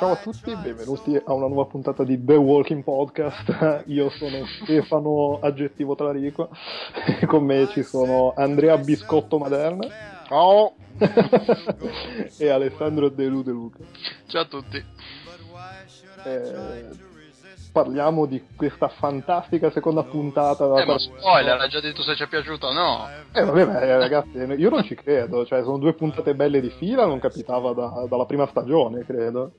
Ciao a tutti, benvenuti a una nuova puntata di The Walking Podcast. Io sono Stefano Aggettivo Talarico e con me ci sono Andrea Biscotto Maderna. Ciao! e Alessandro Delu De Luca. Ciao a tutti. Eh, parliamo di questa fantastica seconda puntata. Eh, ma spoiler, hai già detto se ci è piaciuto o no? Eh, vabbè, beh, ragazzi, io non ci credo. Cioè, sono due puntate belle di fila, non capitava da, dalla prima stagione, credo.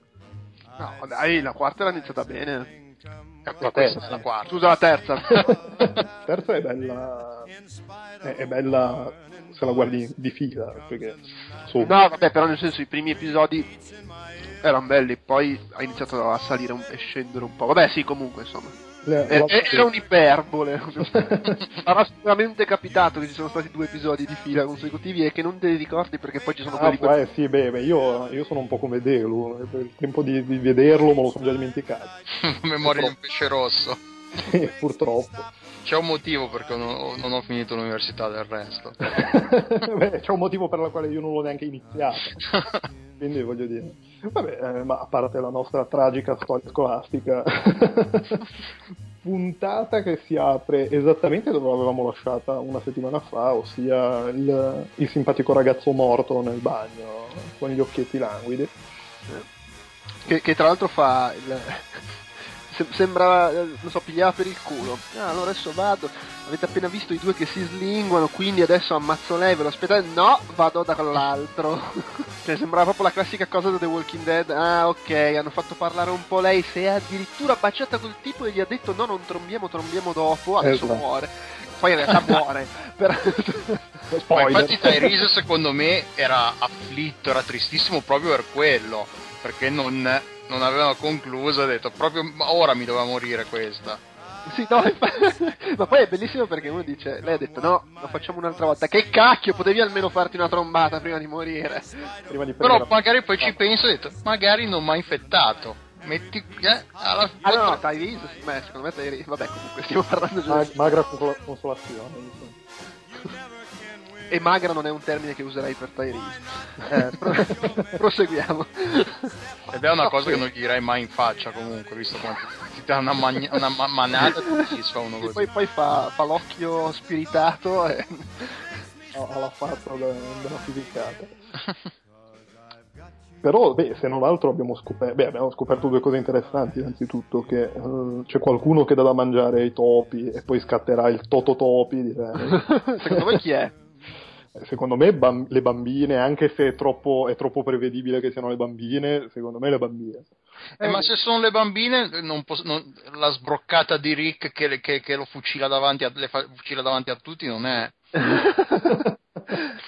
No, dai, la quarta era iniziata bene. La terza. La quarta. Scusa, la terza. la terza è bella. È, è, bella se la guardi di fila. Perché, no, vabbè, però nel senso i primi episodi erano belli, poi ha iniziato a salire un, e scendere un po'. Vabbè, sì, comunque, insomma. Le, era, era un'iperbole. Sarà sicuramente capitato che ci sono stati due episodi di fila consecutivi e che non te li ricordi perché poi ci sono ah, quelli per... eh, sì, beh, beh io, io, sono un po' come Delu, il tempo di, di vederlo me lo sono già dimenticato. Memoria di un pesce rosso. purtroppo. C'è un motivo perché non, non ho finito l'università del resto. beh, c'è un motivo per il quale io non l'ho neanche iniziato. Quindi voglio dire. Vabbè, eh, ma a parte la nostra tragica storia scolastica, puntata che si apre esattamente dove l'avevamo lasciata una settimana fa, ossia il, il simpatico ragazzo morto nel bagno con gli occhietti languidi. Che, che tra l'altro fa il, sembra, non so, pigliava per il culo. Ah, allora adesso vado. Avete appena visto i due che si slinguano, quindi adesso ammazzo lei, ve lo aspettate? No, vado dall'altro. cioè, sembrava proprio la classica cosa da The Walking Dead. Ah, ok, hanno fatto parlare un po' lei. Si è addirittura baciata col tipo e gli ha detto no, non trombiamo, trombiamo dopo. Adesso esatto. muore. Poi in realtà muore. per... Ma infatti Tyrese secondo me era afflitto, era tristissimo proprio per quello. Perché non non avevano concluso, ha detto proprio ora mi doveva morire questa. Sì, no, ma poi è bellissimo perché uno dice, lei ha detto no, lo facciamo un'altra volta. Che cacchio, potevi almeno farti una trombata prima di morire. Prima di Però magari poi ci penso e ho detto, magari non mi ha infettato. Metti eh, alla fine. Ah no, Tyrese, beh, secondo me Tyrese, vabbè comunque stiamo parlando. Mag- magra consolazione. E magra non è un termine che userei per Tyrese. Eh, pro- proseguiamo. Ed è una cosa che non gli direi mai in faccia comunque, visto come ti dà una, magna- una ma- manata e ti fa uno così. Poi, poi fa, fa, l'occhio spiritato e... alla faccia della fisicata. Però, beh, se non altro abbiamo scoperto, beh, abbiamo scoperto due cose interessanti. Innanzitutto, che uh, c'è qualcuno che dà da mangiare ai topi e poi scatterà il tototopi, direi. Secondo voi chi è? Secondo me bam- le bambine, anche se è troppo, è troppo, prevedibile che siano le bambine, secondo me le bambine. Eh, ma se sono le bambine, non posso, non, la sbroccata di Rick che, che, che lo fucila davanti, a, fa, fucila davanti a tutti non è...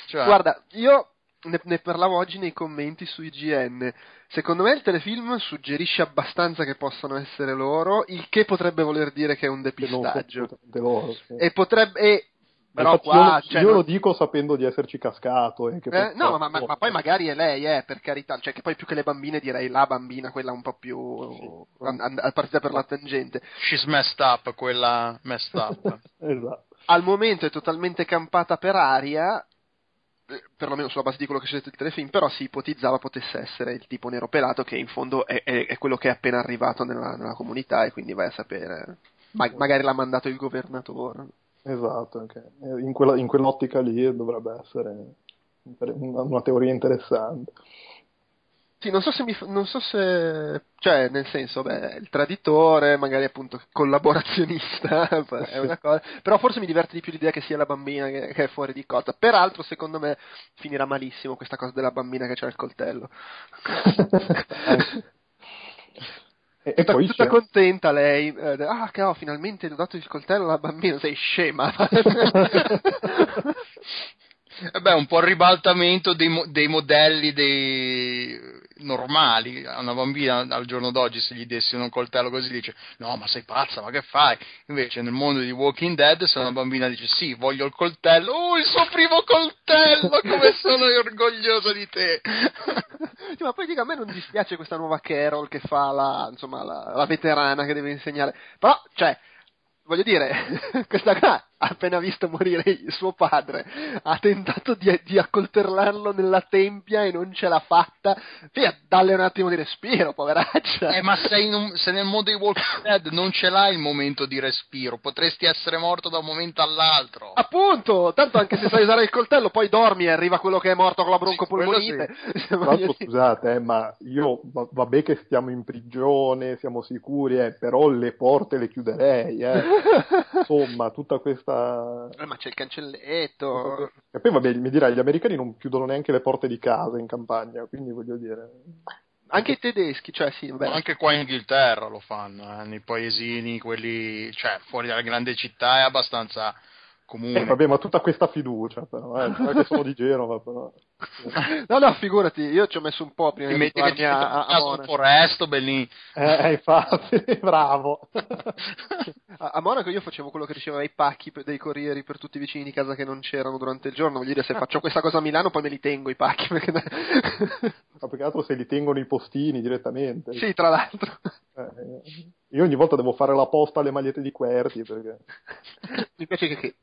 cioè... Guarda, io ne, ne, parlavo oggi nei commenti su IGN. Secondo me il telefilm suggerisce abbastanza che possano essere loro, il che potrebbe voler dire che è un depistaggio. Loro, sì. E potrebbe... E però qua, io, cioè, io non... lo dico sapendo di esserci cascato. Eh, eh, no, ma, ma, ma, poi magari è lei, eh, per carità. Cioè, che poi più che le bambine direi la bambina, quella un po' più sì. an- an- partita per la tangente. She's messed up, quella messed up. esatto. Al momento è totalmente campata per aria, eh, perlomeno sulla base di quello che c'è detto il telefilm, però si ipotizzava potesse essere il tipo nero pelato che in fondo è, è, è quello che è appena arrivato nella, nella, comunità e quindi vai a sapere. Ma, magari l'ha mandato il governatore. Esatto, okay. in, quella, in, quell'ottica lì dovrebbe essere una, una teoria interessante. Sì, non so se mi, non so se, cioè, nel senso, beh, il traditore, magari appunto collaborazionista, è una cosa, però forse mi diverte di più l'idea che sia la bambina che, che è fuori di cotta. Peraltro, secondo me, finirà malissimo questa cosa della bambina che c'ha il coltello. E, e poi tutta contenta lei, eh, ah che ho finalmente dato il coltello alla bambina, sei scema. e beh, un po' il ribaltamento dei, dei modelli dei, normali, a una bambina al giorno d'oggi se gli dessi un coltello così dice no ma sei pazza, ma che fai? Invece nel mondo di Walking Dead se una bambina dice sì, voglio il coltello, oh il suo primo coltello, come sono orgoglioso di te! sì, ma poi dico, a me non dispiace questa nuova Carol che fa la, insomma, la, la veterana che deve insegnare, però, cioè, voglio dire, questa qua ha appena visto morire il suo padre, ha tentato di, di accoltellarlo nella tempia e non ce l'ha fatta, via, dalle un attimo di respiro, poveraccia. Eh, ma sei, un, sei nel mondo di Walking Dead, non ce l'hai il momento di respiro, potresti essere morto da un momento all'altro. Appunto, tanto anche se sai usare il coltello, poi dormi e arriva quello che è morto con la broncopolmonite. Sì, scusate, eh, ma io, vabbè che stiamo in prigione, siamo sicuri, eh, però le porte le chiuderei, eh. Insomma, tutta questa eh, ma c'è il cancelletto. E poi vabbè, mi dirai, gli americani non chiudono neanche le porte di casa in campagna, quindi voglio dire... Anche i tedeschi, cioè sì, vabbè. Anche qua in Inghilterra lo fanno, eh, nei paesini, quelli, cioè fuori dalle grandi città è abbastanza comune. Eh, vabbè, ma tutta questa fiducia, però, eh, che sono di Genova, però. no, no, figurati, io ci ho messo un po' prima di metti che ti a, a, a un foresto, bellini. Eh, infatti, bravo. a, a, Monaco io facevo quello che riceveva i pacchi dei corrieri per tutti i vicini di casa che non c'erano durante il giorno, voglio dire, se faccio questa cosa a Milano poi me li tengo i pacchi, perché... ma più che altro se li tengono i postini direttamente. Sì, tra l'altro. Eh, io ogni volta devo fare la posta alle magliette di Querti, perché... Mi piace che, che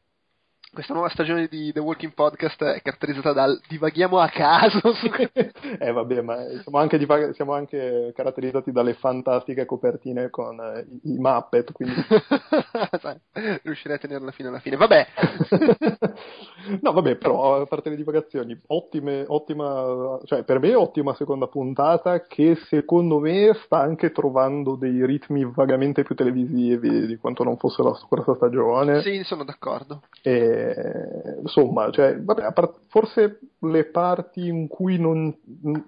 questa nuova stagione di The Walking Podcast è caratterizzata dal divaghiamo a caso. eh vabbè, ma siamo anche, divag- siamo anche, caratterizzati dalle fantastiche copertine con eh, i, i Muppet, quindi... Riuscirei a tenerla fino alla fine. Vabbè. no, vabbè, però a parte le divagazioni, ottime, ottima, cioè per me ottima seconda puntata che secondo me sta anche trovando dei ritmi vagamente più televisivi di quanto non fosse la scorsa stagione. Sì, sono d'accordo. E insomma, cioè, vabbè, part- forse le parti in cui non,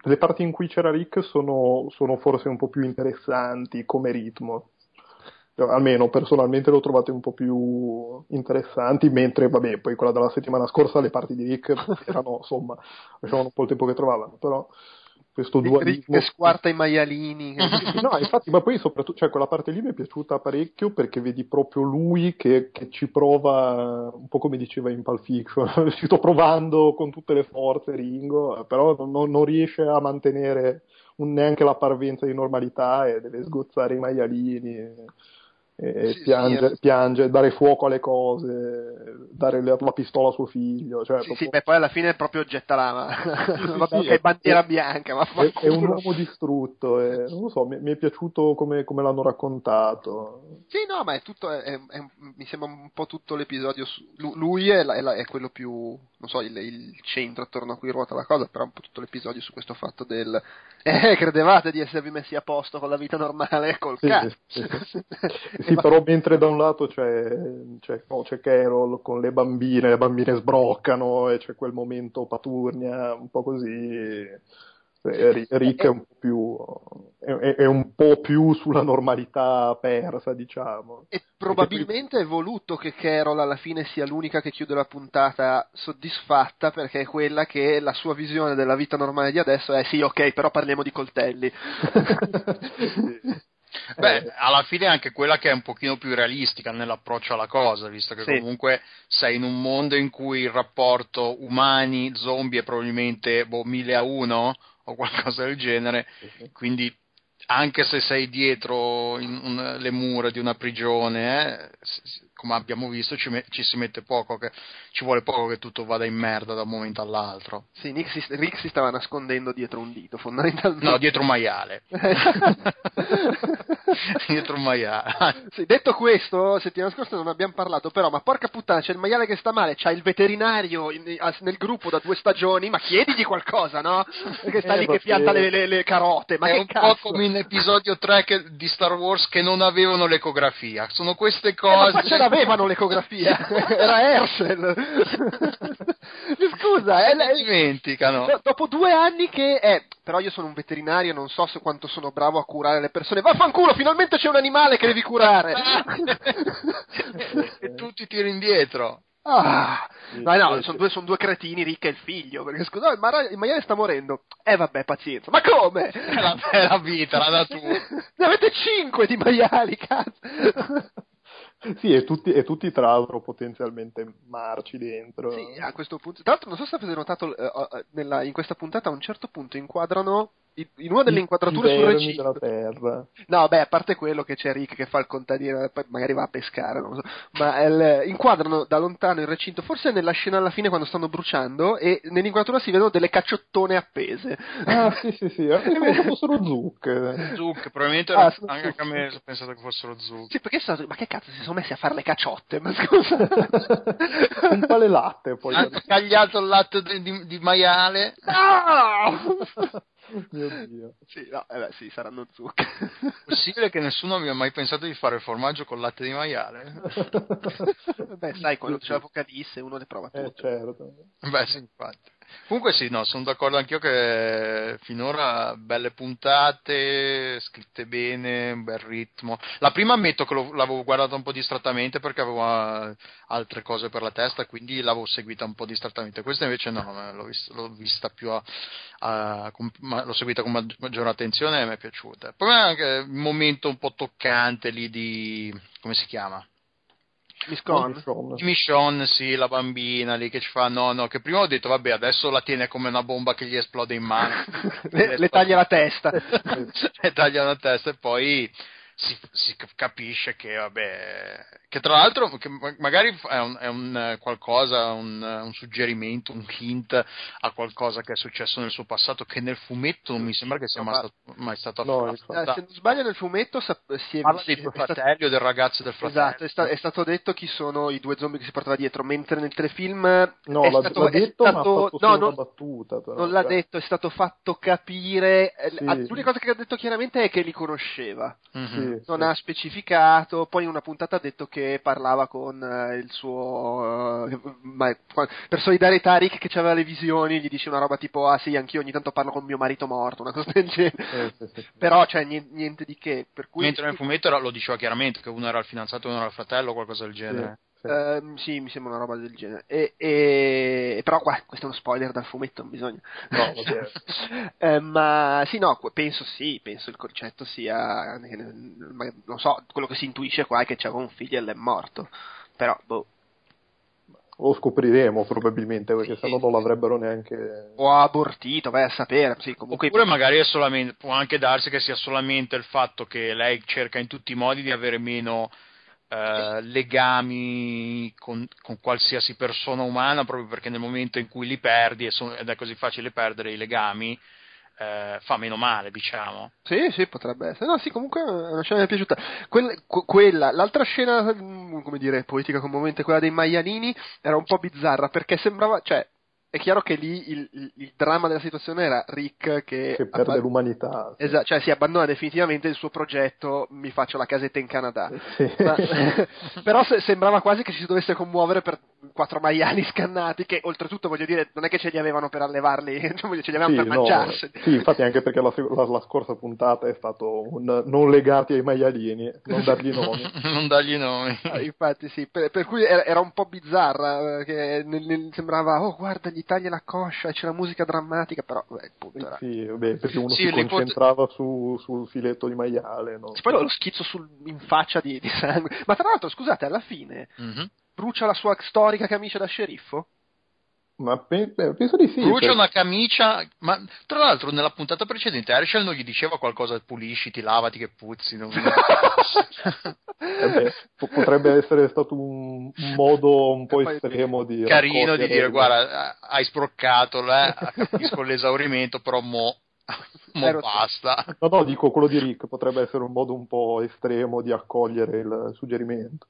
le parti in cui c'era Rick sono, sono forse un po' più interessanti come ritmo. Cioè, almeno personalmente le ho trovate un po' più interessanti, mentre vabbè, poi quella della settimana scorsa le parti di Rick erano, insomma, facevano un po' il tempo che trovavano, però questo dualismo. Che squarta i maialini. no, infatti, ma poi soprattutto, cioè, quella parte lì mi è piaciuta parecchio perché vedi proprio lui che, che ci prova, un po' come diceva in Pulp Fiction, ci sto provando con tutte le forze Ringo, però non, non riesce a mantenere un, neanche la parvenza di normalità e deve sgozzare i maialini e sì, piange, sì, piange, dare fuoco alle cose, dare la, la pistola a suo figlio. Cioè sì, proprio... sì, beh, poi alla fine proprio getta la sì, è bandiera bianca. Ma è, è, un uomo distrutto, e, non lo so, mi, mi è piaciuto come, come, l'hanno raccontato. Sì, no, ma è tutto, è, mi sembra un po' tutto l'episodio. Su, lui è, la, è, quello più, non so, il, il, centro attorno a cui ruota la cosa, però un po' tutto l'episodio su questo fatto del eh, credevate di esservi messi a posto con la vita normale col cazzo. Sì, però mentre da un lato c'è, c'è, no, c'è, Carol con le bambine, le bambine sbroccano e c'è quel momento paturnia, un po' così. Rick è un po' più è, è, un po' più sulla normalità persa, diciamo. E probabilmente è voluto che Carol alla fine sia l'unica che chiude la puntata soddisfatta perché è quella che la sua visione della vita normale di adesso è sì, ok, però parliamo di coltelli. sì. Beh, eh. alla fine è anche quella che è un pochino più realistica nell'approccio alla cosa, visto che sì. comunque sei in un mondo in cui il rapporto umani-zombie è probabilmente boh, 1000 a 1 o qualcosa del genere, quindi anche se sei dietro un, le mura di una prigione, eh, come abbiamo visto, ci, me, ci, si mette poco, che, ci vuole poco che tutto vada in merda da un momento all'altro. Sì, Nick si, Rick si stava nascondendo dietro un dito, fondamentalmente. No, dietro un maiale. dietro un maiale. Sì, detto questo, settimana scorsa non abbiamo parlato, però, ma porca puttana, c'è il maiale che sta male, c'ha il veterinario in, nel gruppo da due stagioni, ma chiedigli qualcosa, no? Perché sta eh, lì che pianta le, le, le, carote, ma È che un cazzo? po' come in episodio 3 che, di Star Wars che non avevano l'ecografia. Sono queste cose... Eh, ma ce l'avevano l'ecografia, era Herschel. Scusa, eh, lei... dimenticano. Dopo due anni che... Eh, però io sono un veterinario, non so se quanto sono bravo a curare le persone. Vaffanculo, finalmente c'è un animale che devi curare. e tu ti tiri indietro. Ah, No, no, sono due, son due cretini, Rick e il figlio. Perché scusa, il, mara- il maiale sta morendo. Eh vabbè, pazienza. Ma come? È la, è la vita, la natura. ne avete cinque di maiali, cazzo. Sì, e tutti, e tutti tra l'altro potenzialmente marci dentro. Sì, a questo punto. Tra l'altro, non so se avete notato, eh, eh, nella, in questa puntata a un certo punto inquadrano in una delle inquadrature sul recinto. della terra. no beh a parte quello che c'è Rick che fa il contadino poi magari va a pescare non so. Ma il, inquadrano da lontano il recinto forse nella scena alla fine quando stanno bruciando e nell'inquadratura si vedono delle cacciottone appese. Ah sì sì sì che fossero zucche. Zucche probabilmente ah, anche a me ho pensato che fossero zucche. Sì perché stato, ma che cazzo si sono messi a fare le cacciotte ma scusa. Un po' le latte poi. Hanno tagliato il latte di, di, di maiale. No! Mio Dio. Sì, no, eh beh, sì, saranno zucche. Possibile che nessuno abbia mai pensato di fare il formaggio con latte di maiale? beh, sai, quando c'è l'Apocalisse uno le prova tutte. Eh, certo. Beh, sì, infatti. Comunque sì, no, sono d'accordo anch'io che finora belle puntate, scritte bene, un bel ritmo. La prima ammetto che lo, l'avevo guardata un po' distrattamente perché avevo uh, altre cose per la testa, quindi l'avevo seguita un po' distrattamente. Questa invece no, l'ho, vista, l'ho vista più a, a, con, l'ho seguita con maggiore attenzione e mi è piaciuta. Poi anche il momento un po' toccante lì di... come si chiama? Michonne. Michonne, sì, la bambina lì che ci fa no, no, che prima ho detto vabbè adesso la tiene come una bomba che gli esplode in mano. le, le taglia la testa. le taglia la testa e poi si, si, capisce che, vabbè, che tra l'altro che magari è un, è un qualcosa, un, un, suggerimento, un hint a qualcosa che è successo nel suo passato che nel fumetto non mi sembra che sia mai stato, mai stato no, affrontato. Eh, se non sbaglio nel fumetto si è, parla dei due fratelli o del ragazzo del fratello. Esatto, è, sta, è, stato detto chi sono i due zombie che si portava dietro, mentre nel telefilm no, è l'ha, stato, l'ha detto, stato, no, non, battuta, però, non l'ha cioè. detto, è stato fatto capire. Eh, Sì. L'unica cosa che ha detto chiaramente è che li conosceva. Mhm. Sì, non sì. ha specificato, poi in una puntata ha detto che parlava con eh, il suo ma- per solidarietà Rick che aveva le visioni, gli dice una roba tipo ah sì, anch'io ogni tanto parlo con mio marito morto, una cosa del genere. Sì, sì, sì. Però cioè niente, niente di che, per cui Mentre nel fumetto lo diceva chiaramente che uno era il fidanzato e uno era il fratello o qualcosa del genere. Sì. Ehm, sì, mi sembra una roba del genere. E, e- però qua, questo è uno spoiler dal fumetto, non bisogna. No. Eh, ma sì, no, penso sì, penso il concetto sia, non so, quello che si intuisce qua è che c'era un figlio e l'è morto. Però, boh, Lo scopriremo probabilmente perché Sì, sennò sì, non l'avrebbero neanche. o ha abortito, vai a sapere. Sì, comunque Oppure magari è solamente, può anche darsi che sia solamente il fatto che lei cerca in tutti i modi di avere meno eh, legami con, con qualsiasi persona umana, proprio perché nel momento in cui li perdi ed è così facile perdere i legami, eh, fa meno male, diciamo. Sì, sì, potrebbe essere. No, sì, comunque è una scena che mi è piaciuta. Quel- que- quella, l'altra scena, mm, come dire, poetica commovente, quella dei maialini, era un po' bizzarra perché sembrava, cioè, è chiaro che lì il, il- il dramma della situazione era Rick che, che perde abba- l'umanità. Esatto, cioè si abbandona definitivamente il suo progetto, mi faccio la casetta in Canada. Sì. Ma- però se- sembrava quasi che ci si dovesse commuovere per quattro maiali scannati che oltretutto voglio dire non è che ce li avevano per allevarli cioè, ce li avevano Sì, per no, mangiarsi sì, infatti anche perché la, la- la scorsa puntata è stato un non legati ai maialini, non dargli nomi. non dargli nomi. Ah, infatti sì per, per cui era, era un po' bizzarra eh, che nel- nel- sembrava oh guarda gli taglia la coscia e c'è la musica drammatica però beh, il punto era Sì, vabbè, perché uno Sì, si li pot- concentrava su- sul filetto di maiale. No? poi lo schizzo sul- in faccia di, di sangue ma tra l'altro scusate alla fine Mhm. brucia la sua storica camicia da sceriffo Ma pe- eh, penso di sì. Brucia per- una camicia, ma tra l'altro nella puntata precedente Herschel non gli diceva qualcosa, pulisciti, lavati che puzzi. non- eh beh, po- potrebbe essere stato un, modo un po' estremo di Carino di dire guarda, hai sproccato, eh, capisco l'esaurimento, però mo, mo Ero- basta. No, no, dico quello di Rick potrebbe essere un modo un po' estremo di accogliere il suggerimento.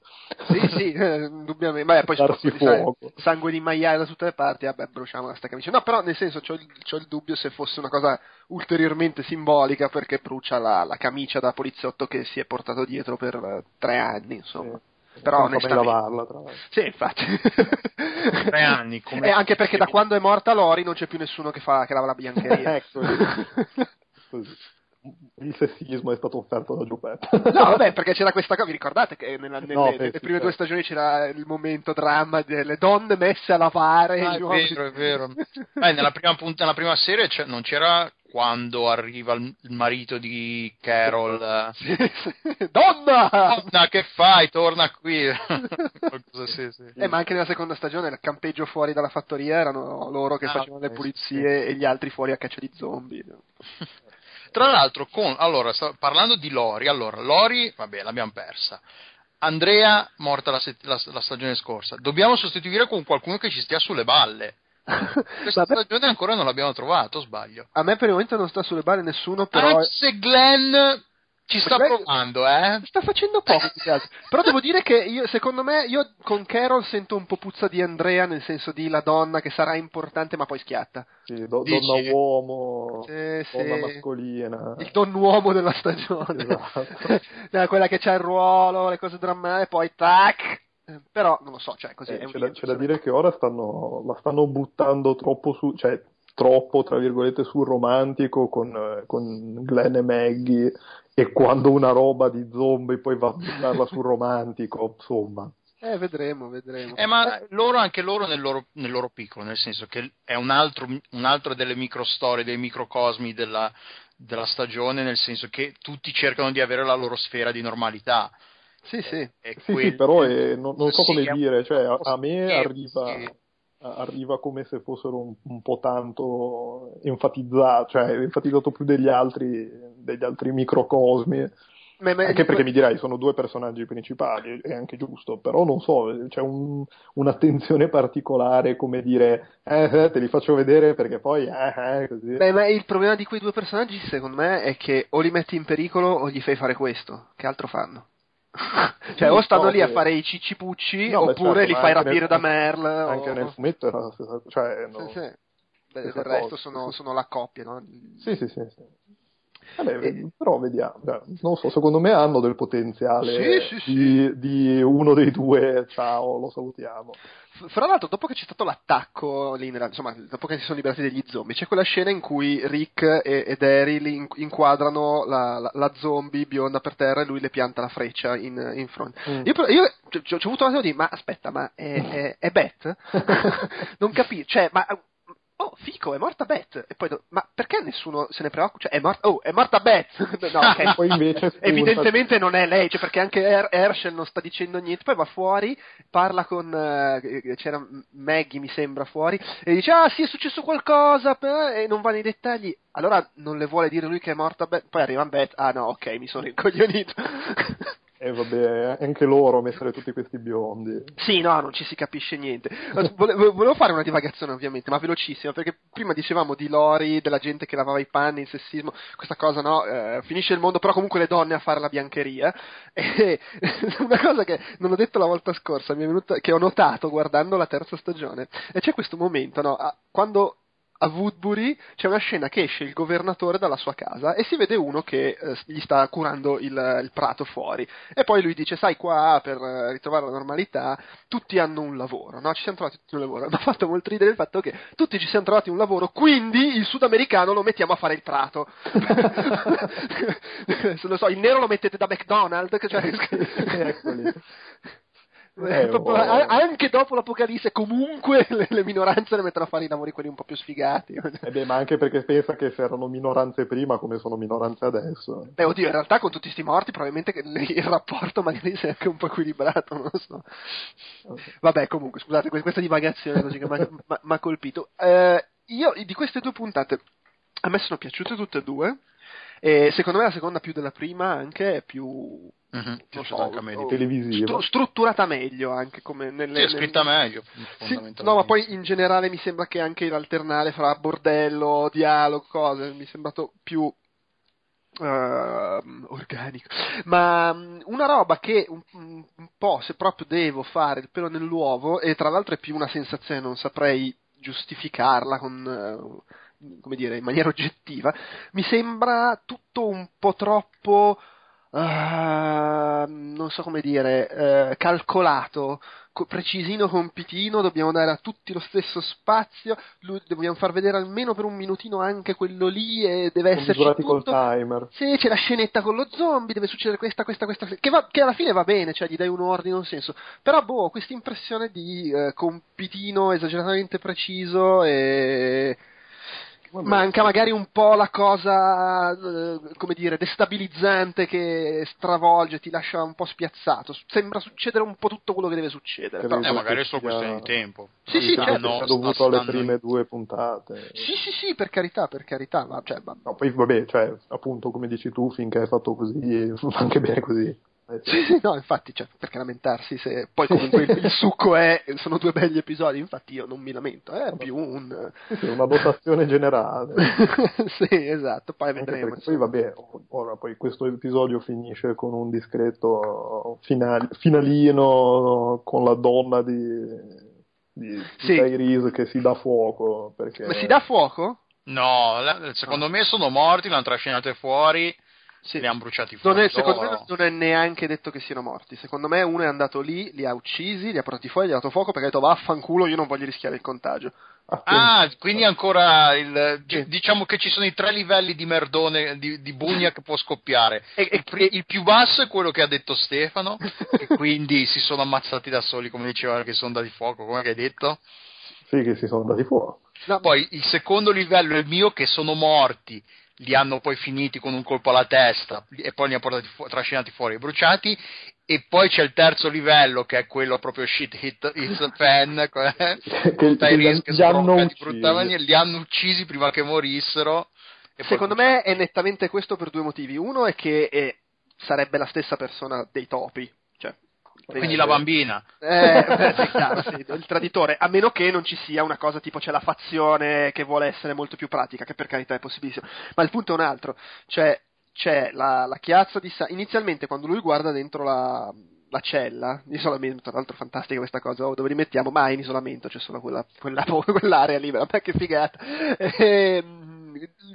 Sì, sì, eh, indubbiamente. Vabbè, poi Darsi fuoco. sangue di maiale da tutte le parti, vabbè, bruciamo la sta camicia. No, però nel senso, c'ho il, il dubbio se fosse una cosa ulteriormente simbolica perché brucia la, la camicia da poliziotto che si è portato dietro per eh, tre anni, insomma. Però onestamente- lavarla, tra l'altro. Sì, infatti. Tre anni, come- E anche perché da quando è morta Lori non c'è più nessuno che, fa, che lava la biancheria. ecco, il sessismo è stato offerto da Giuppetto. No, vabbè, perché c'era questa cosa, vi ricordate che nella, nelle, no, nelle prime due certo. stagioni c'era il momento dramma delle donne messe a lavare. Ah, è vero, è vero. Beh, nella prima, punta, nella prima serie non c'era quando arriva il marito di Carol. Donna! Donna, che fai? Torna qui. sì, sì. Eh, ma anche nella seconda stagione il campeggio fuori dalla fattoria erano loro che ah, facevano le pulizie e gli altri fuori a caccia di zombie. Tra l'altro, con, allora, parlando di Lori, allora, Lori, vabbè, l'abbiamo persa. Andrea, morta la, la, la stagione scorsa. Dobbiamo sostituire con qualcuno che ci stia sulle balle. Questa Vabbè. stagione ancora non l'abbiamo trovato, sbaglio. A me per il momento non sta sulle balle nessuno, però... Anche se Glenn ci sta Glenn... provando, eh? Sta facendo poco, però devo dire che io, secondo me, io con Carol sento un po' puzza di Andrea, nel senso di la donna che sarà importante ma poi schiatta. Sì, do, donna uomo, sì, donna sì. mascolina. Il don uomo della stagione. Esatto. quella che c'ha il ruolo, le cose drammatiche, e poi tac eh, però non lo so, cioè così eh, c'è, da, c'è da, dire che ora stanno, la stanno buttando troppo su, cioè troppo tra virgolette sul romantico con, eh, con Glenn e Maggie e quando una roba di zombie poi va a buttarla sul romantico, insomma. Eh, vedremo, vedremo. Eh, ma loro, anche loro nel loro, nel loro piccolo, nel senso che è un altro, un altro delle microstorie, dei microcosmi della, della stagione, nel senso che tutti cercano di avere la loro sfera di normalità. Sì, sì. sì, sì, però è, non, non, so come dire, cioè, a, a me arriva, arriva, come se fossero un, un po' tanto enfatizzati, cioè enfatizzato più degli altri, degli altri microcosmi. Ma, ma, anche perché mi direi sono due personaggi principali, è anche giusto, però non so, c'è un, un'attenzione particolare come dire eh, eh, te li faccio vedere perché poi eh, eh, così. Beh, ma il problema di quei due personaggi secondo me è che o li metti in pericolo o gli fai fare questo, che altro fanno? Cioè, o stanno lì a fare i ciccipucci, no, oppure certo, li fai rapire nel, da Merle. Anche o... nel fumetto era la stessa cioè, no, sì, sì. Del, del resto sono, sono, la coppia, no? Sì, sì, sì. sì. Vabbè, e... Però vediamo, non so, secondo me hanno del potenziale sì, sì, di, sì. di, uno dei due, ciao, lo salutiamo. Fra l'altro, dopo che c'è stato l'attacco, lì nella, insomma, dopo che si sono liberati degli zombie, c'è quella scena in cui Rick e, e Daryl inquadrano la, la, la, zombie bionda per terra e lui le pianta la freccia in, in fronte. Mm. Io, io ci ho avuto un attimo di, ma aspetta, ma è, è, è Beth? non capisco, cioè, ma oh, fico, è morta Beth. E poi, ma perché nessuno se ne preoccupa? Cioè, è morta, oh, è morta Beth. no, okay. poi invece Evidentemente non è lei, cioè perché anche Her- Herschel non sta dicendo niente. Poi va fuori, parla con, uh, c'era Maggie, mi sembra, fuori, e dice, ah sì, è successo qualcosa, e non va nei dettagli. Allora non le vuole dire lui che è morta Beth. Poi arriva Beth, ah no, ok, mi sono incoglionito. E eh, vabbè, anche loro mettere tutti questi biondi. Sì, no, non ci si capisce niente. Volevo, fare una divagazione ovviamente, ma velocissima, perché prima dicevamo di Lori, della gente che lavava i panni, il sessismo, questa cosa no, eh, finisce il mondo, però comunque le donne a fare la biancheria. E una cosa che non ho detto la volta scorsa, venuta, che ho notato guardando la terza stagione, e c'è questo momento, no, quando a Woodbury c'è una scena che esce il governatore dalla sua casa e si vede uno che eh, gli sta curando il, il, prato fuori. E poi lui dice sai qua per eh, ritrovare la normalità tutti hanno un lavoro no? ci siamo trovati tutti un lavoro mi ha fatto molto ridere il fatto che tutti ci siamo trovati un lavoro quindi il sudamericano lo mettiamo a fare il prato. Lo so il nero lo mettete da McDonald's cioè... Eh, oh. Anche dopo l'Apocalisse, comunque le, le, minoranze le mettono a fare i lavori quelli un po' più sfigati. Eh beh, ma anche perché pensa che se erano minoranze prima, come sono minoranze adesso. Beh, oddio, in realtà con tutti questi morti, probabilmente il rapporto magari si è anche un po' equilibrato, non lo so. Vabbè, comunque, scusate, questa divagazione così che mi ha colpito. Eh, io di queste due puntate, a me sono piaciute tutte e due. E secondo me la seconda più della prima anche è più Mm-hmm, so, meglio. televisiva. Stru- strutturata meglio anche come nelle, sì, è scritta nelle... meglio sì, no ma poi in generale mi sembra che anche l'alternare fra bordello dialogo cose mi è sembrato più uh, organico ma um, una roba che un, un, po' se proprio devo fare il pelo nell'uovo e tra l'altro è più una sensazione non saprei giustificarla con uh, come dire in maniera oggettiva mi sembra tutto un po' troppo uh, non so come dire, uh, calcolato, co- precisino compitino, dobbiamo dare a tutti lo stesso spazio, lui, dobbiamo far vedere almeno per un minutino anche quello lì e deve esserci tutto. col timer. Sì, c'è la scenetta con lo zombie, deve succedere questa, questa, questa, che, va, che alla fine va bene, cioè gli dai un ordine, un senso. Però, boh, questa impressione di uh, compitino esageratamente preciso e. manca magari un po' la cosa, eh, come dire, destabilizzante che stravolge, ti lascia un po' spiazzato. Sembra succedere un po' tutto quello che deve succedere. Però... Eh, magari è solo questione di tempo. Sì, sì, certo. Hanno dovuto alle prime due puntate. Sì, sì, sì, per carità, per carità. Ma, cioè, ma... No, poi vabbè, cioè, appunto, come dici tu, finché è fatto così, va anche bene così. Eh, sì, sì, no, infatti, cioè, perché lamentarsi se poi comunque il, il, succo è, sono due belli episodi, infatti io non mi lamento, è più un... Sì, una dotazione generale. sì, esatto, poi vedremo. Poi vabbè, ora poi questo episodio finisce con un discreto final, finalino con la donna di, di, sì. Tyrese che si dà fuoco. Perché... Ma si dà fuoco? No, secondo me sono morti, l'hanno trascinate fuori sì. li hanno bruciati fuori. Non è, secondo me non è neanche detto che siano morti. Secondo me uno è andato lì, li ha uccisi, li ha portati fuori, gli ha dato fuoco perché ha detto vaffanculo, io non voglio rischiare il contagio. Ah, quindi ancora il, sì. diciamo che ci sono i tre livelli di merdone di, di bugna che può scoppiare. E, il, il, più basso è quello che ha detto Stefano, e quindi si sono ammazzati da soli, come diceva che sono dati fuoco, come hai detto? Sì, che si sono dati fuoco. No, poi il secondo livello è il mio che sono morti li hanno poi finiti con un colpo alla testa e poi li hanno portati fu- trascinati fuori e bruciati. E poi c'è il terzo livello che è quello proprio shit hit it's fan eh, con Tyrese che sbrocca di brutta maniera li hanno uccisi prima che morissero. Secondo me è nettamente questo per due motivi. Uno è che è, sarebbe la stessa persona dei topi quindi la bambina. Eh, beh, chiaro, sì, il traditore, a meno che non ci sia una cosa tipo c'è la fazione che vuole essere molto più pratica, che per carità è possibilissimo. Ma il punto è un altro, cioè c'è la, la chiazza di sangue. Inizialmente quando lui guarda dentro la, la cella, isolamento, tra l'altro fantastica questa cosa, oh, dove li mettiamo? Ma in isolamento, c'è solo quella, quella, quell'area libera, ma che figata. E, ehm,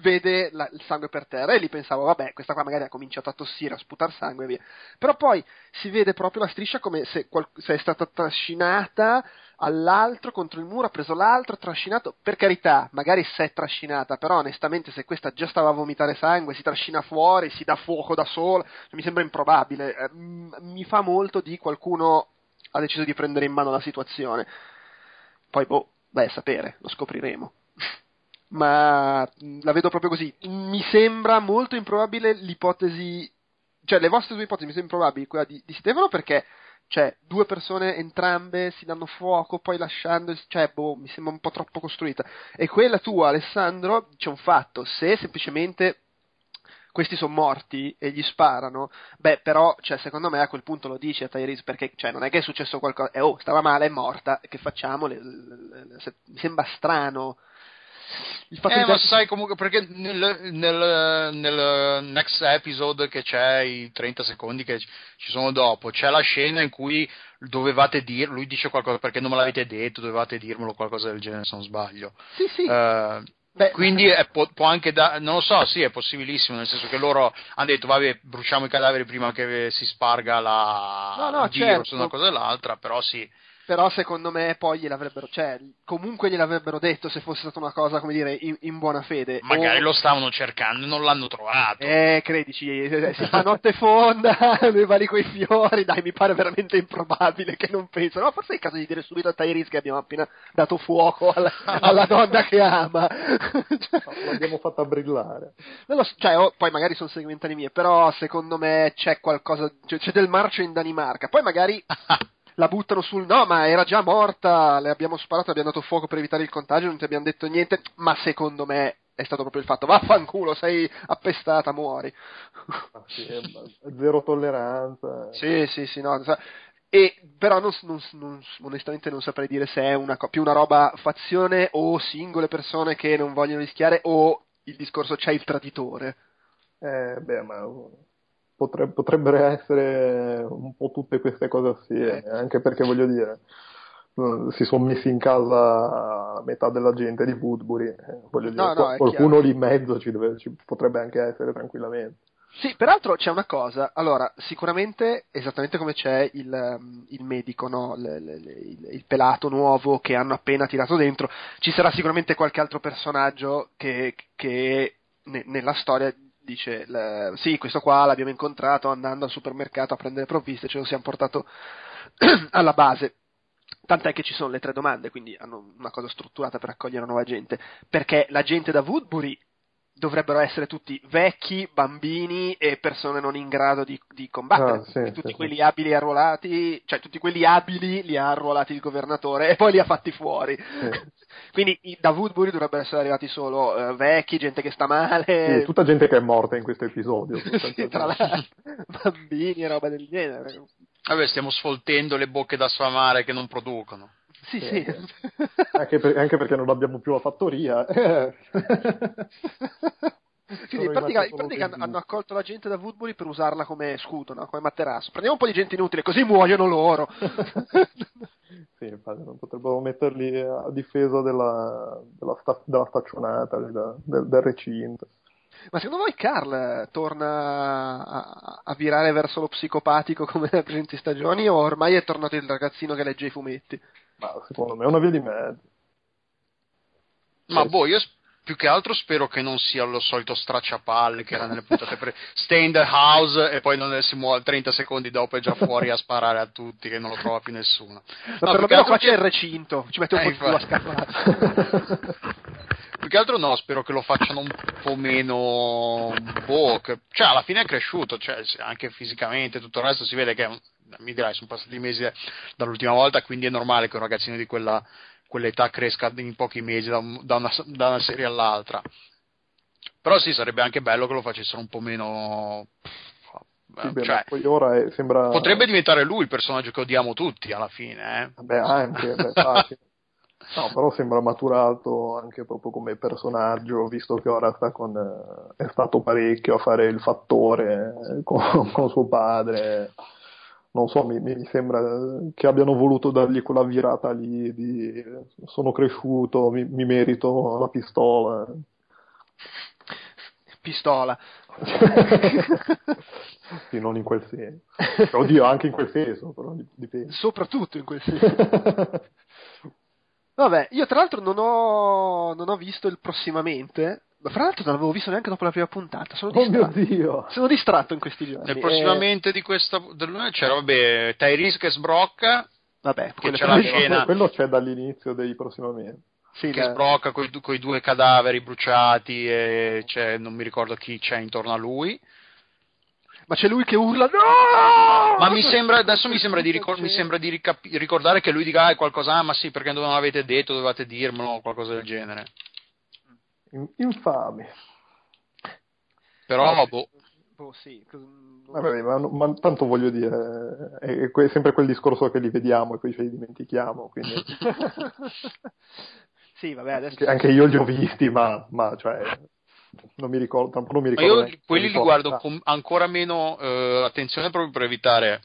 vede la, il sangue per terra e lì pensavo, vabbè, questa qua magari ha cominciato a tossire, a sputare sangue e via. Però poi si vede proprio la striscia come se, qual- se è stata trascinata all'altro contro il muro, ha preso l'altro, trascinato. Per carità, magari si è trascinata, però onestamente se questa già stava a vomitare sangue, si trascina fuori, si dà fuoco da sola, mi sembra improbabile. Eh, mi fa molto di qualcuno ha deciso di prendere in mano la situazione. Poi, boh, vai a sapere, lo scopriremo ma la vedo proprio così. Mi sembra molto improbabile l'ipotesi, cioè le vostre due ipotesi mi sembrano improbabili, quella di, di Stefano perché cioè due persone entrambe si danno fuoco poi lasciando cioè boh mi sembra un po' troppo costruita. E quella tua Alessandro c'è un fatto. Se semplicemente questi sono morti e gli sparano beh però cioè, secondo me a quel punto lo dice a Tyrese perché cioè, non è che è successo qualcosa eh, oh stava male è morta che facciamo? Le, le, le, mi sembra strano il fatto eh, ma sai comunque perché nel, nel, nel, next episode che c'è, i 30 secondi che ci sono dopo, c'è la scena in cui dovevate dirlo, lui dice qualcosa perché non me l'avete detto, dovevate dirmelo qualcosa del genere se non sbaglio. Sì, sì. Uh, Beh, quindi è, può, può, anche da, non lo so, sì, è possibilissimo, nel senso che loro hanno detto, vabbè, bruciamo i cadaveri prima che si sparga la no, no, certo. una cosa o l'altra, però sì però secondo me poi gliel'avrebbero, cioè, comunque gliel'avrebbero detto se fosse stata una cosa, come dire, in, in buona fede. Magari o... lo stavano cercando e non l'hanno trovato. Eh, credici, eh, si fa notte fonda, lui va lì coi fiori, dai, mi pare veramente improbabile che non penso. No, forse è il caso di dire subito a Tyrese che abbiamo appena dato fuoco alla, alla donna che ama. cioè, l'abbiamo fatta brillare. So, cioè, oh, poi magari sono segmentali mie, però secondo me c'è qualcosa, cioè, c'è del marcio in Danimarca. Poi magari la buttano sul no, ma era già morta, le abbiamo sparato, abbiamo dato fuoco per evitare il contagio, non ti abbiamo detto niente, ma secondo me è stato proprio il fatto, vaffanculo, sei appestata, muori. Ah, sì, zero tolleranza. Sì, sì, sì, no. E, però non, non, non, onestamente non saprei dire se è una, più una roba fazione o singole persone che non vogliono rischiare o il discorso c'è il traditore. Eh, beh, ma potrebbe, potrebbero essere un po' tutte queste cose assieme, eh. anche perché voglio dire, si sono messi in casa metà della gente di Woodbury, eh, voglio dire, no, no, qualcuno lì in mezzo ci, deve, ci, potrebbe anche essere tranquillamente. Sì, peraltro c'è una cosa, allora, sicuramente esattamente come c'è il, um, il medico, no? le, le, le, il, il, pelato nuovo che hanno appena tirato dentro, ci sarà sicuramente qualche altro personaggio che, che ne, nella storia dice le, sì, questo qua l'abbiamo incontrato andando al supermercato a prendere provviste, ce lo siamo portato alla base. Tant'è che ci sono le tre domande, quindi hanno una cosa strutturata per accogliere nuova gente. Perché la gente da Woodbury dovrebbero essere tutti vecchi, bambini e persone non in grado di, di combattere. Ah, sì, tutti sì, quelli sì. abili arruolati, cioè tutti quelli abili li ha arruolati il governatore e poi li ha fatti fuori. Quindi da Woodbury dovrebbero essere arrivati solo uh, vecchi, gente che sta male. tutta gente che è morta in questo episodio. tra l'altro, bambini e roba del genere. Vabbè, stiamo sfoltendo le bocche da sfamare che non producono. Sì, sì. Anche, per, anche, perché non abbiamo più la fattoria. Quindi in pratica, in pratica hanno, accolto la gente da Woodbury per usarla come scudo, no? come materasso. Prendiamo un po' di gente inutile, così muoiono loro. sì, infatti, non potrebbero metterli a difesa della, della, sta, della staccionata, del, del, recinto. Ma secondo voi Carl torna a, a, virare verso lo psicopatico come nelle precedenti stagioni o ormai è tornato il ragazzino che legge i fumetti? Ma secondo me è una via di mezzo. Ma boh, io più che altro spero che non sia lo solito stracciapalle che era nelle puntate pre stay in the house e poi non si muove 30 secondi dopo è già fuori a sparare a tutti che non lo trova più nessuno. Ma no, perlomeno faccia che... il recinto ci mette un eh, po' di culo a più che altro no spero che lo facciano un po' meno boh, che... cioè alla fine è cresciuto cioè, anche fisicamente tutto il resto si vede che mi dirai, sono passati mesi dall'ultima volta, quindi è normale che un ragazzino di quella, quell'età cresca in pochi mesi da, da, una, da, una, serie all'altra. Però sì, sarebbe anche bello che lo facessero un po' meno. Sì, cioè, ora è, sembra... Potrebbe diventare lui il personaggio che odiamo tutti alla fine. Eh? Beh, anche, beh, No, però sembra maturato anche proprio come personaggio, visto che ora sta con, eh, è stato parecchio a fare il fattore eh, con, con suo padre non so, mi, mi, sembra che abbiano voluto dargli quella virata lì di sono cresciuto, mi, mi merito la pistola. Pistola. sì, non in quel senso. Oddio, anche in quel senso, però dipende. Soprattutto in quel senso. Vabbè, io tra l'altro non ho, non ho visto il prossimamente, ma fra l'altro non l'avevo visto neanche dopo la prima puntata. Sono oh mio Dio! Sono distratto in questi giorni. Nel prossimamente eh... di questa c'era vabbè, Tyrese che sbrocca. Vabbè, che c'è la scena. Quello c'è dall'inizio dei prossimamente. Sì, che da... sbrocca con i due cadaveri bruciati e c'è, non mi ricordo chi c'è intorno a lui. Ma c'è lui che urla no! Ma mi sembra, adesso mi sembra di, ricor- mi sembra di ricap- ricordare che lui dica ah, qualcosa, ah, ma sì, perché non l'avete detto, dovevate dirmelo o qualcosa del genere infame. Però, no, boh. boh sì. Vabbè, ma, ma, tanto voglio dire, è, è, sempre quel discorso che li vediamo e poi ce li dimentichiamo. Quindi... sì, vabbè, adesso... Anche, anche io li ho visti, ma, ma cioè, non mi ricordo, non mi ricordo. Ma io quelli li guardo con ancora meno uh, attenzione proprio per evitare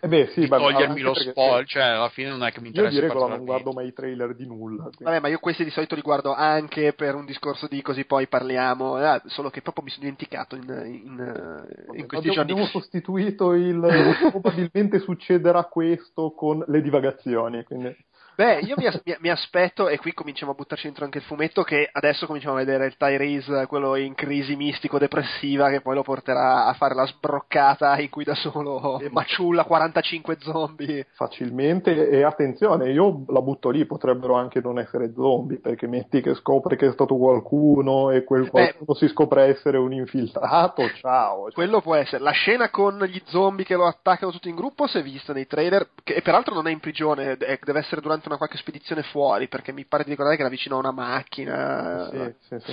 eh beh, sì, ma togliermi lo spoiler, cioè alla fine non è che mi interessa. Io di regola non guardo mai i trailer di nulla. Quindi. Vabbè, ma io questi di solito li guardo anche per un discorso di così poi parliamo, eh, solo che proprio mi sono dimenticato in, in, Vabbè, in questi giorni. Abbiamo sostituito il probabilmente succederà questo con le divagazioni, quindi... Beh, io mi, as- mi, aspetto, e qui cominciamo a buttarci dentro anche il fumetto, che adesso cominciamo a vedere il Tyrese, quello in crisi mistico-depressiva, che poi lo porterà a fare la sbroccata in cui da solo maciulla 45 zombie. Facilmente, e attenzione, io la butto lì, potrebbero anche non essere zombie, perché metti che scopre che è stato qualcuno e quel qualcuno Beh, si scopre essere un infiltrato, ciao. Cioè. Quello può essere. La scena con gli zombie che lo attaccano tutti in gruppo si è vista nei trailer, che, peraltro non è in prigione, deve essere durante durante una qualche spedizione fuori, perché mi pare di ricordare che era vicino a una macchina. Sì, sì, sì.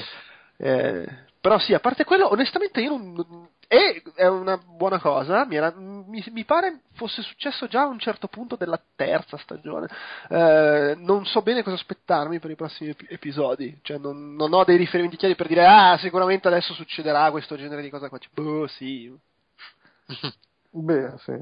Eh, però sì, a parte quello, onestamente io non... E è una buona cosa, mi, era, mi, mi, pare fosse successo già a un certo punto della terza stagione. Eh, non so bene cosa aspettarmi per i prossimi episodi, cioè non, non, ho dei riferimenti chiari per dire ah sicuramente adesso succederà questo genere di cosa qua. Cioè, boh, sì. Beh, sì,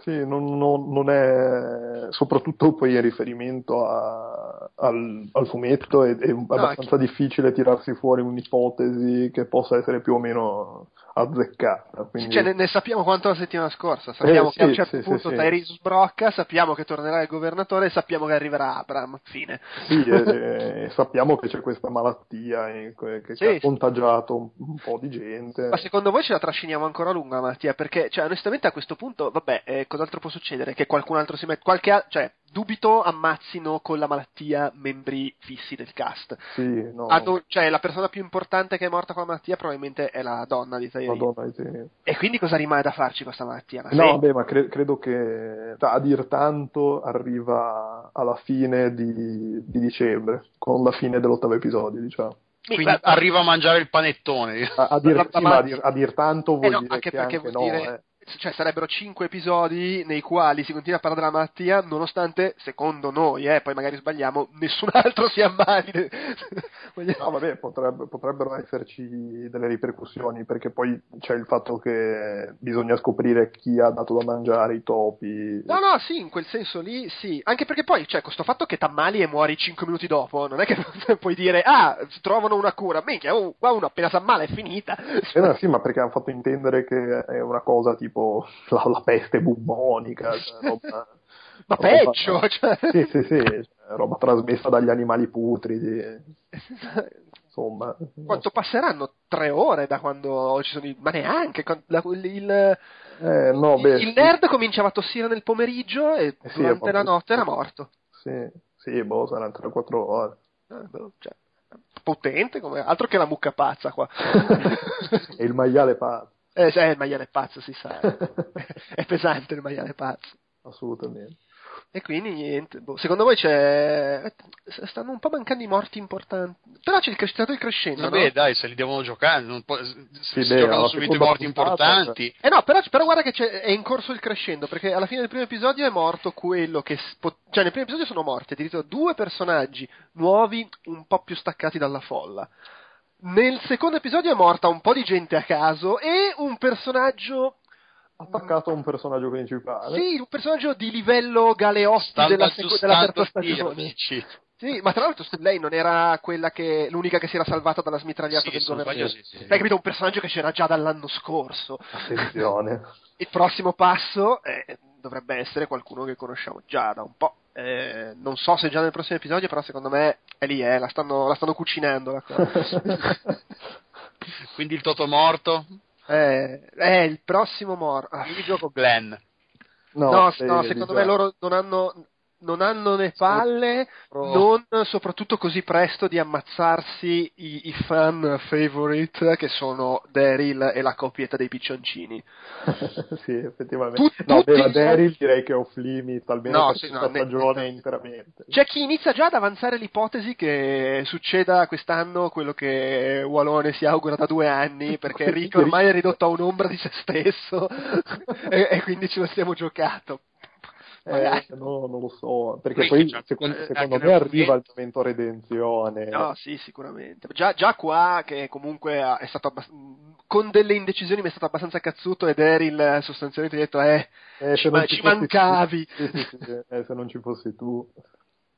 sì non, non, non, è soprattutto poi in riferimento a, al, al fumetto è, è abbastanza no, difficile tirarsi fuori un'ipotesi che possa essere più o meno azzeccata. Quindi... Cioè, ne, ne, sappiamo quanto la settimana scorsa. Sappiamo eh, che sì, a un certo sì, punto sì, Tyrese sbrocca, sappiamo che tornerà il governatore e sappiamo che arriverà Abram. Fine. Sì, e, e sappiamo che c'è questa malattia eh, che, ha contagiato un, un, po' di gente. Ma secondo voi ce la trasciniamo ancora a lunga la malattia? Perché, cioè, onestamente a questo punto, vabbè, eh, cos'altro può succedere? Che qualcun altro si mette. Qualche, cioè, dubito ammazzino con la malattia membri fissi del cast. Sì, no. Hanno, cioè, la persona più importante che è morta con la malattia probabilmente è la donna di Tyrese. La donna di Tyrese. E quindi cosa rimane da farci questa malattia? no, beh, ma cre- credo che cioè, a dir tanto arriva alla fine di, di dicembre, con la fine dell'ottavo episodio, diciamo. Quindi Beh, arriva a mangiare il panettone. A, a, dir, sì, ma a, dir, a dir tanto vuol eh no, dire anche che perché anche vuol no, dire, eh cioè sarebbero cinque episodi nei quali si continua a parlare della malattia, nonostante, secondo noi, eh, poi magari sbagliamo, nessun altro si ammali. no, vabbè, potrebbe, potrebbero esserci delle ripercussioni, perché poi c'è il fatto che bisogna scoprire chi ha dato da mangiare i topi. No, no, sì, in quel senso lì, sì. Anche perché poi, cioè, questo fatto che t'ammali e muori cinque minuti dopo, non è che puoi dire, ah, trovano una cura, minchia, oh, qua uno appena s'ammala è finita. Eh no, sì, ma perché hanno fatto intendere che è una cosa tipo tipo la, la peste bubbonica, cioè, roba, ma roba, peggio! Cioè. Sì, sì, sì, cioè, roba trasmessa dagli animali putridi. Insomma, quanto passeranno? Tre ore da quando ci sono i... ma neanche la, il, eh, no, beh, il nerd cominciava a tossire nel pomeriggio e eh, durante sì, la notte era morto. Sì, sì, boh, saranno 3-4 ore. Eh, boh, cioè, potente, come... altro che la mucca pazza qua. e il maiale pazzo. Eh, eh, il maiale pazzo si sa. è pesante il maiale pazzo. Assolutamente. E quindi niente, boh. secondo voi c'è. Stanno un po' mancando i morti importanti. Però c'è il crescitato il crescendo. Vabbè, no? dai, se li devono giocare, non sì, si beh, giocano subito i morti importanti. Eh no, però, però guarda che è in corso il crescendo, perché alla fine del primo episodio è morto quello che. Spo... Cioè, nel primo episodio sono morti addirittura due personaggi nuovi, un po' più staccati dalla folla. Nel secondo episodio è morta un po' di gente a caso e un personaggio attaccato a un personaggio principale. Sì, un personaggio di livello Galeotti della, secu- della terza stagione. Sì, ma tra l'altro lei non era quella che l'unica che si era salvata dalla smitragliata sì, del governo. Sì, sì. Hai capito? Un personaggio che c'era già dall'anno scorso. Attenzione. Il prossimo passo eh, dovrebbe essere qualcuno che conosciamo già da un po'. Eh, non so se già nel prossimo episodio, però secondo me è lì, eh, la, stanno, la stanno cucinando la cosa. Quindi il Toto morto? Eh, eh il prossimo morto. Ah. Io gioco Glenn. No, no, no secondo me loro non hanno, non hanno le palle, non soprattutto così presto di ammazzarsi i, i, fan favorite che sono Daryl e la coppietta dei piccioncini. sì, effettivamente. Tut, no, beh, Daryl direi che è off limit, almeno no, per sì, questa no, stagione ne... interamente. C'è chi inizia già ad avanzare l'ipotesi che succeda quest'anno quello che Walone si augura da due anni, perché Rick ormai è ridotto a un'ombra di se stesso e, e quindi ce lo stiamo giocato. Eh, no, non lo so, perché poi secondo, eh, secondo me arriva il momento redenzione. No, sì, sicuramente. Già, già qua, che comunque è stato abbast- con delle indecisioni mi è stato abbastanza cazzuto ed Eril sostanzialmente ha detto, eh, eh ci, ma- ci mancavi. Sì, sì, sì, eh, se non ci fossi tu.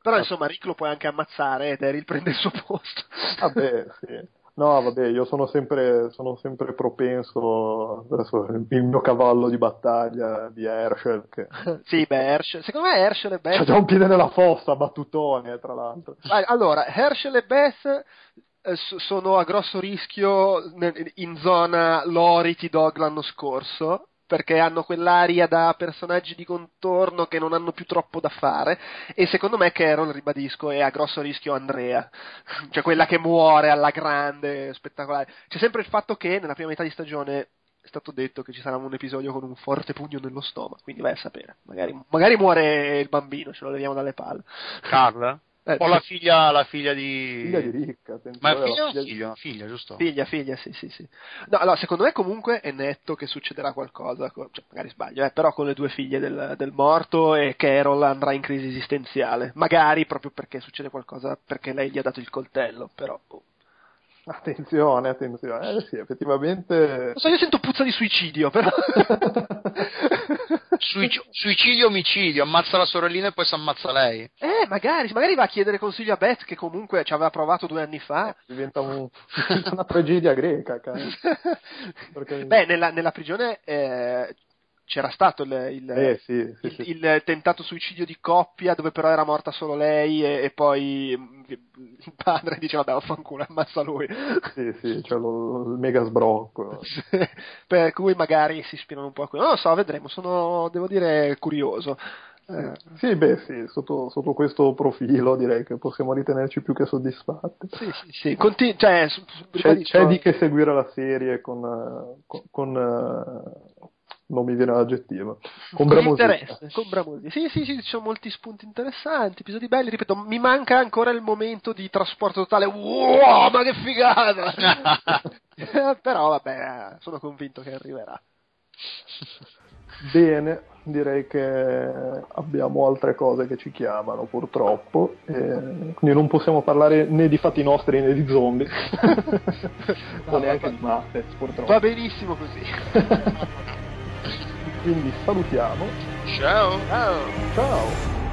Però insomma Rick lo puoi anche ammazzare ed Eril prende il suo posto. Vabbè, sì. No, vabbè, io sono sempre, sono sempre propenso verso il mio cavallo di battaglia di Herschel. Che... sì, beh, Herschel, secondo me Herschel e Beth... C'è già un piede nella fossa, battutone, tra l'altro. Allora, Herschel e Beth eh, sono a grosso rischio in zona Lority Dog l'anno scorso perché hanno quell'aria da personaggi di contorno che non hanno più troppo da fare e secondo me Carol, ribadisco, è a grosso rischio Andrea, cioè quella che muore alla grande, spettacolare. C'è sempre il fatto che nella prima metà di stagione è stato detto che ci sarà un episodio con un forte pugno nello stomaco, quindi vai a sapere, magari, magari muore il bambino, ce lo leviamo dalle palle. Carla? Eh, o la figlia, la figlia di... Figlia di Ricca. Ma è figlia o figlia, figlia, figlia, giusto? Figlia, figlia, sì, sì, sì. No, allora, secondo me comunque è netto che succederà qualcosa, cioè, magari sbaglio, eh, però con le due figlie del, del, morto e Carol andrà in crisi esistenziale. Magari proprio perché succede qualcosa, perché lei gli ha dato il coltello, però... Boh. Attenzione, attenzione. Eh sì, effettivamente... Non so, io sento puzza di suicidio, però... Suic- suicidio omicidio, ammazza la sorellina e poi si ammazza lei. Eh, magari, magari va a chiedere consiglio a Beth che comunque ci aveva provato due anni fa. Eh, diventa un, una tragedia greca, Perché... Beh, nella, nella prigione eh, c'era stato il, il, eh, sì, sì, il, il, tentato suicidio di coppia dove però era morta solo lei e, e poi il padre diceva vabbè vaffanculo ammazza lui sì sì c'è lo, il mega sbrocco. Per cui magari si ispirano un po' a quello. Non lo so vedremo sono devo dire curioso. Eh, sì, beh, sì, sotto, sotto, questo profilo direi che possiamo ritenerci più che soddisfatti. Sì, sì, sì. Conti- cioè, c'è, c'è, di che seguire la serie con, con, con uh, non mi viene l'aggettivo. Con bramosità. Con bramosità. Sì, sì, sì, ci sono molti spunti interessanti, episodi belli. Ripeto, mi manca ancora il momento di trasporto totale. Wow, ma che figata! Però vabbè, sono convinto che arriverà. Bene, direi che abbiamo altre cose che ci chiamano purtroppo, quindi non possiamo parlare né di fatti nostri né di zombie, o neanche di Muppets purtroppo. Va benissimo così. Quindi salutiamo. Ciao. Ciao. Ciao.